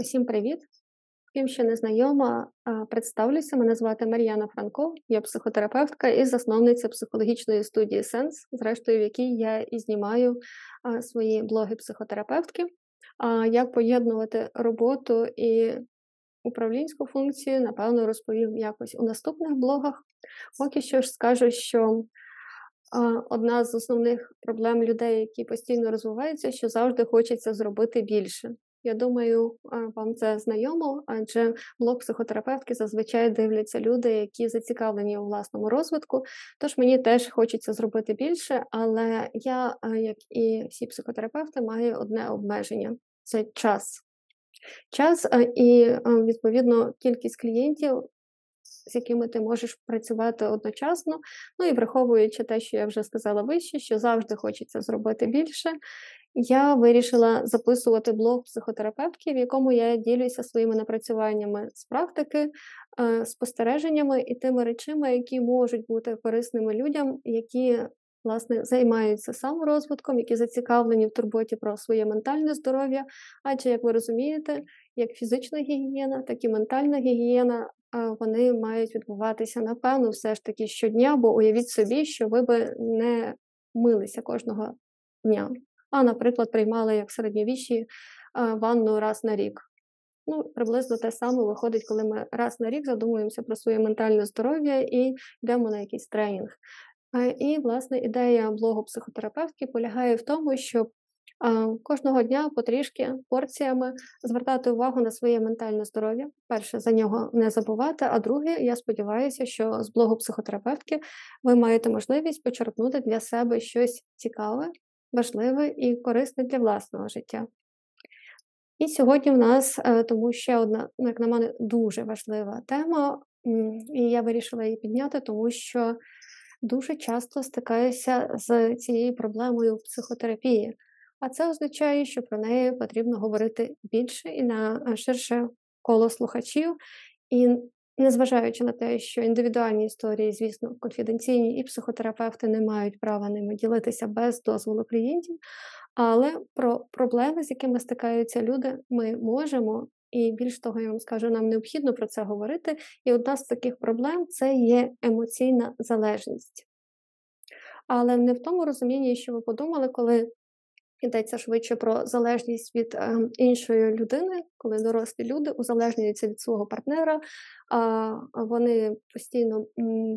Усім привіт! Тим, що не знайома, представлюся. Мене звати Мар'яна Франко, я психотерапевтка і засновниця психологічної студії Сенс, зрештою, в якій я і знімаю свої блоги психотерапевтки. Як поєднувати роботу і управлінську функцію, напевно, розповім якось у наступних блогах. Поки що ж скажу, що одна з основних проблем людей, які постійно розвиваються, що завжди хочеться зробити більше. Я думаю, вам це знайомо, адже блог психотерапевтки зазвичай дивляться люди, які зацікавлені у власному розвитку. Тож мені теж хочеться зробити більше, але я, як і всі психотерапевти, маю одне обмеження це час. Час і, відповідно, кількість клієнтів, з якими ти можеш працювати одночасно. Ну і враховуючи те, що я вже сказала вище, що завжди хочеться зробити більше. Я вирішила записувати блог психотерапевтки, в якому я ділюся своїми напрацюваннями з практики, е, спостереженнями і тими речами, які можуть бути корисними людям, які власне займаються саморозвитком, які зацікавлені в турботі про своє ментальне здоров'я. Адже, як ви розумієте, як фізична гігієна, так і ментальна гігієна. Вони мають відбуватися напевно все ж таки щодня, бо уявіть собі, що ви би не милися кожного дня а, наприклад, приймали як середньовічі ванну раз на рік. Ну, приблизно те саме виходить, коли ми раз на рік задумуємося про своє ментальне здоров'я і йдемо на якийсь тренінг. І, власне, ідея блогу психотерапевтки полягає в тому, щоб кожного дня потрішки порціями звертати увагу на своє ментальне здоров'я. Перше, за нього не забувати. А друге, я сподіваюся, що з блогу психотерапевтки ви маєте можливість почерпнути для себе щось цікаве, важливе і корисне для власного життя. І сьогодні в нас е, тому ще одна, ну, як на мене, дуже важлива тема, і я вирішила її підняти, тому що дуже часто стикаюся з цією проблемою в психотерапії. А це означає, що про неї потрібно говорити більше і на ширше коло слухачів. І Незважаючи на те, що індивідуальні історії, звісно, конфіденційні, і психотерапевти не мають права ними ділитися без дозволу клієнтів, але про проблеми, з якими стикаються люди, ми можемо, і більш того, я вам скажу, нам необхідно про це говорити. І одна з таких проблем це є емоційна залежність. Але не в тому розумінні, що ви подумали, коли Йдеться швидше про залежність від е, іншої людини, коли дорослі люди узалежнюються від свого партнера, а вони постійно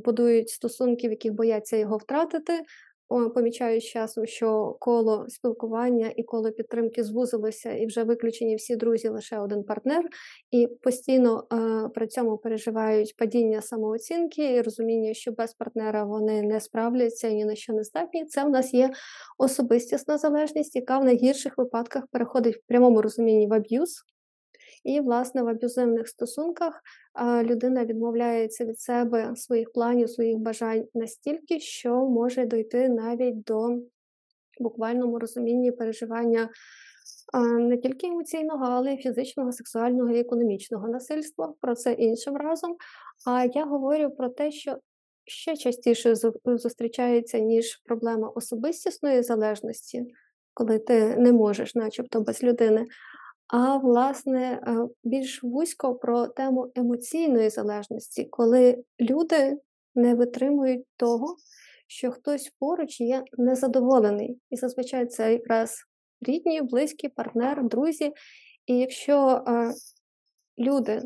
будують стосунки, в яких бояться його втратити, помічаю з часом, що коло спілкування і коло підтримки звузилося, і вже виключені всі друзі, лише один партнер, і постійно е, при цьому переживають падіння самооцінки і розуміння, що без партнера вони не справляться і ні на що не здатні. Це в нас є особистісна залежність, яка в найгірших випадках переходить в прямому розумінні в аб'юз. І, власне, в аб'юзивних стосунках людина відмовляється від себе своїх планів, своїх бажань настільки, що може дойти навіть до буквальному розуміння переживання не тільки емоційного, але й фізичного, сексуального і економічного насильства. Про це іншим разом. А я говорю про те, що ще частіше зустрічається, ніж проблема особистісної залежності, коли ти не можеш, начебто, без людини а власне е, більш вузько про тему емоційної залежності, коли люди не витримують того, що хтось поруч є незадоволений. І зазвичай це якраз рідні, близькі, партнер, друзі. І якщо е, люди,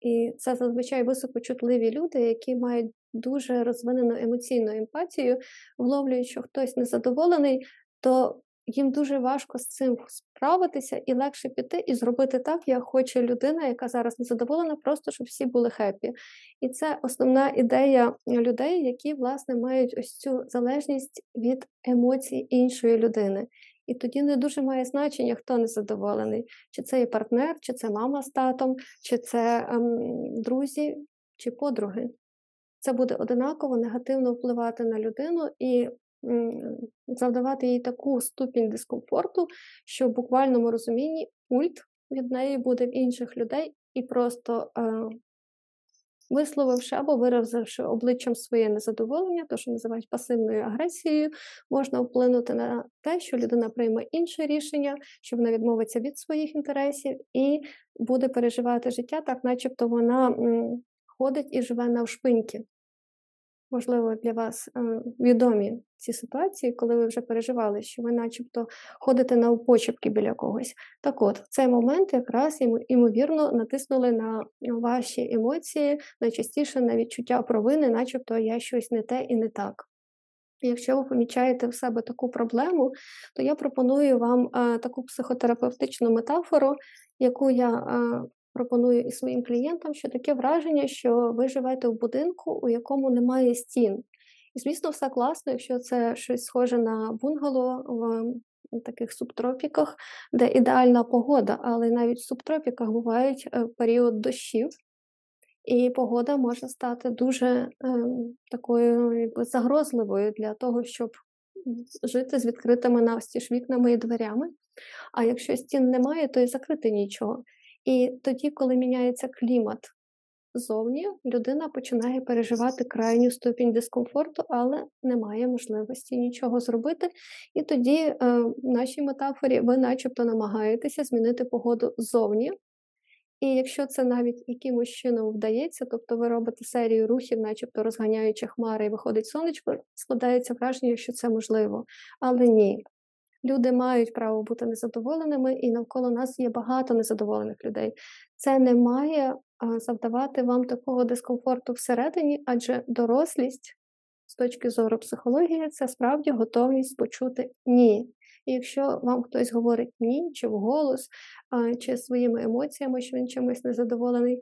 і це зазвичай високочутливі люди, які мають дуже розвинену емоційну емпатію, вловлюють, що хтось незадоволений, то їм дуже важко з цим справитися і легше піти і зробити так, як хоче людина, яка зараз незадоволена, просто щоб всі були хеппі. І це основна ідея людей, які власне мають ось цю залежність від емоцій іншої людини. І тоді не дуже має значення, хто незадоволений, чи це є партнер, чи це мама з татом, чи це ем, друзі, чи подруги. Це буде одинаково негативно впливати на людину, і завдавати їй таку ступінь дискомфорту, що в буквальному розумінні культ від неї буде в інших людей, і просто е, висловивши або виразивши обличчям своє незадоволення, то що називають пасивною агресією, можна вплинути на те, що людина прийме інше рішення, що вона відмовиться від своїх інтересів і буде переживати життя, так начебто вона ходить і живе навшпиньки. Можливо, для вас е, відомі ці ситуації, коли ви вже переживали, що ви начебто ходите на почепки біля когось. Так от, в цей момент якраз ймовірно натиснули на ваші емоції, найчастіше на відчуття провини, начебто я щось не те і не так. Якщо ви помічаєте в себе таку проблему, то я пропоную вам е, таку психотерапевтичну метафору, яку я е, пропоную і своїм клієнтам, що таке враження, що ви живете в будинку, у якому немає стін. І, звісно, все класно, якщо це щось схоже на бунгало в таких субтропіках, де ідеальна погода, але навіть в субтропіках бувають е, період дощів, і погода може стати дуже е, такою якби, загрозливою для того, щоб жити з відкритими навстіж вікнами і дверями. А якщо стін немає, то і закрити нічого. І тоді, коли міняється клімат зовні, людина починає переживати крайню ступінь дискомфорту, але не має можливості нічого зробити. І тоді, е, в нашій метафорі, ви, начебто, намагаєтеся змінити погоду ззовні. І якщо це навіть якимось чином вдається, тобто ви робите серію рухів, начебто розганяючи хмари, і виходить сонечко, складається враження, що це можливо. Але ні, Люди мають право бути незадоволеними, і навколо нас є багато незадоволених людей. Це не має завдавати вам такого дискомфорту всередині, адже дорослість з точки зору психології це справді готовність почути ні. І якщо вам хтось говорить ні, чи вголос, чи своїми емоціями, що він чимось незадоволений,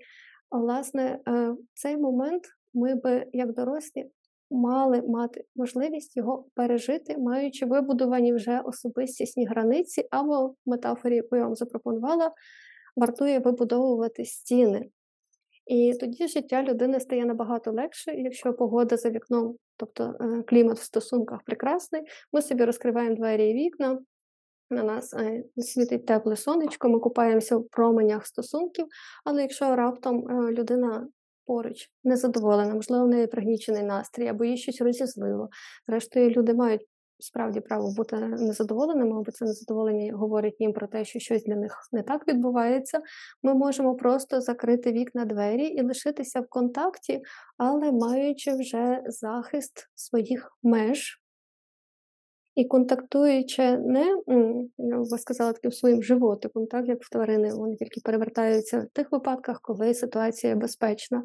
власне, е, в цей момент ми би, як дорослі, мали мати можливість його пережити, маючи вибудовані вже особистісні границі, або в метафорі, яку я вам запропонувала, вартує вибудовувати стіни. І тоді життя людини стає набагато легше, якщо погода за вікном, тобто е, клімат в стосунках прекрасний, ми собі розкриваємо двері і вікна. На нас е, світить тепле сонечко, ми купаємося в променях стосунків, але якщо раптом е, людина поруч, незадоволена, можливо, в неї пригнічений настрій, або їй щось розізлило. Зрештою, люди мають справді право бути незадоволеними, або це незадоволення говорить їм про те, що щось для них не так відбувається. Ми можемо просто закрити вікна двері і лишитися в контакті, але маючи вже захист своїх меж. І контактуючи не, я би сказала, таким своїм животиком, так як в тварини, вони тільки перевертаються в тих випадках, коли ситуація безпечна,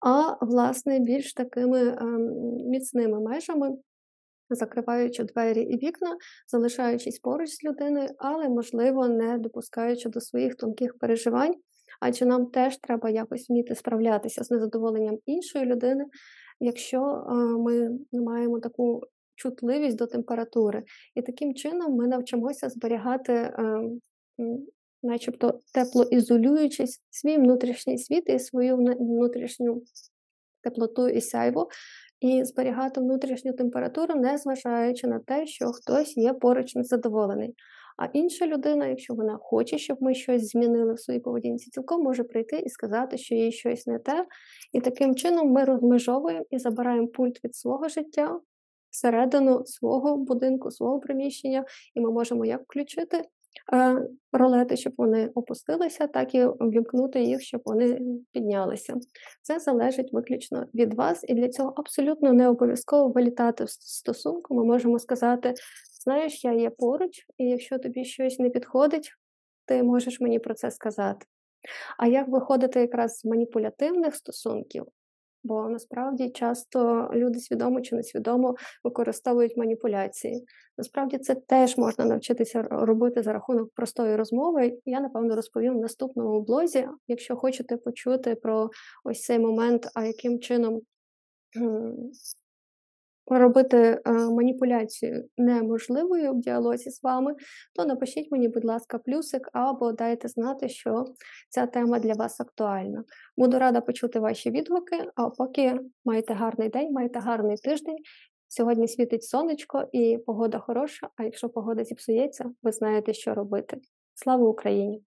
а власне більш такими ем, міцними межами, закриваючи двері і вікна, залишаючись поруч з людиною, але, можливо, не допускаючи до своїх тонких переживань, адже нам теж треба якось вміти справлятися з незадоволенням іншої людини. Якщо е, ми маємо таку чутливість до температури. І таким чином ми навчимося зберігати, е, начебто теплоізолюючись свій внутрішній світ і свою внутрішню теплоту і сяйво, і зберігати внутрішню температуру, незважаючи на те, що хтось є поруч незадоволений. А інша людина, якщо вона хоче, щоб ми щось змінили в своїй поведінці, цілком може прийти і сказати, що їй щось не те. І таким чином ми розмежовуємо і забираємо пульт від свого життя, всередину свого будинку, свого приміщення, і ми можемо як включити е, ролети, щоб вони опустилися, так і вімкнути їх, щоб вони піднялися. Це залежить виключно від вас, і для цього абсолютно не обов'язково вилітати в стосунку. Ми можемо сказати: знаєш, я є поруч, і якщо тобі щось не підходить, ти можеш мені про це сказати. А як виходити якраз з маніпулятивних стосунків? Бо насправді часто люди свідомо чи несвідомо використовують маніпуляції. Насправді це теж можна навчитися робити за рахунок простої розмови. Я напевно розповім в наступному блозі. Якщо хочете почути про ось цей момент, а яким чином робити е, маніпуляцію неможливою в діалозі з вами, то напишіть мені, будь ласка, плюсик або дайте знати, що ця тема для вас актуальна. Буду рада почути ваші відгуки, а поки маєте гарний день, маєте гарний тиждень. Сьогодні світить сонечко і погода хороша, а якщо погода зіпсується, ви знаєте, що робити. Слава Україні!